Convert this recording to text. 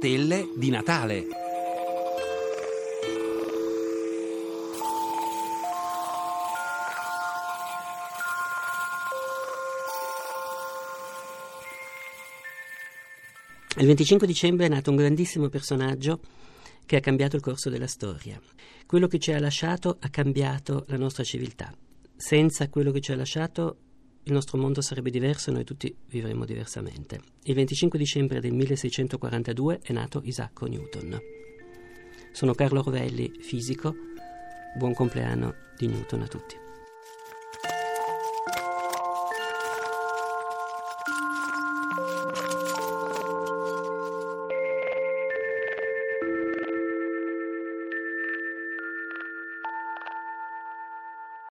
stelle di Natale. Il 25 dicembre è nato un grandissimo personaggio che ha cambiato il corso della storia. Quello che ci ha lasciato ha cambiato la nostra civiltà. Senza quello che ci ha lasciato il nostro mondo sarebbe diverso e noi tutti vivremmo diversamente. Il 25 dicembre del 1642 è nato Isacco Newton. Sono Carlo Rovelli, fisico. Buon compleanno di Newton a tutti.